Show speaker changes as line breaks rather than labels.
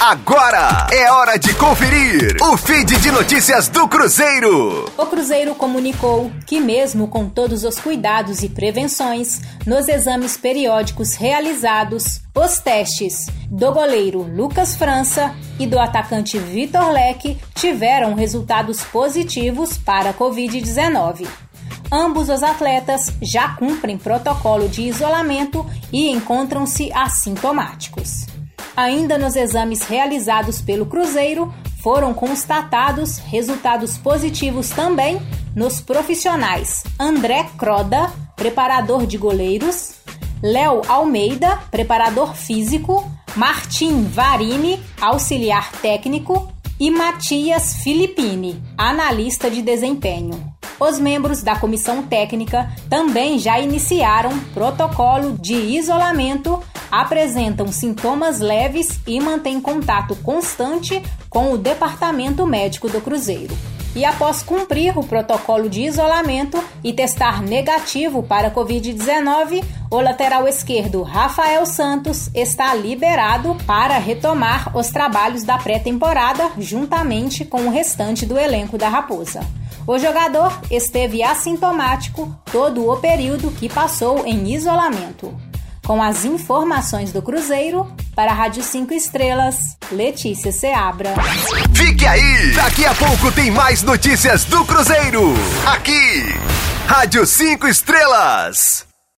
Agora é hora de conferir o feed de notícias do Cruzeiro.
O Cruzeiro comunicou que, mesmo com todos os cuidados e prevenções nos exames periódicos realizados, os testes do goleiro Lucas França e do atacante Vitor Leque tiveram resultados positivos para a Covid-19. Ambos os atletas já cumprem protocolo de isolamento e encontram-se assintomáticos. Ainda nos exames realizados pelo Cruzeiro, foram constatados resultados positivos também nos profissionais. André Croda, preparador de goleiros, Léo Almeida, preparador físico, Martim Varini, auxiliar técnico. E Matias Filippini, analista de desempenho. Os membros da comissão técnica também já iniciaram protocolo de isolamento apresentam sintomas leves e mantêm contato constante com o departamento médico do Cruzeiro. E após cumprir o protocolo de isolamento e testar negativo para a Covid-19, o lateral esquerdo Rafael Santos está liberado para retomar os trabalhos da pré-temporada juntamente com o restante do elenco da Raposa. O jogador esteve assintomático todo o período que passou em isolamento. Com as informações do Cruzeiro, para a Rádio 5 Estrelas, Letícia Seabra.
Fique aí! Daqui a pouco tem mais notícias do Cruzeiro. Aqui, Rádio 5 Estrelas.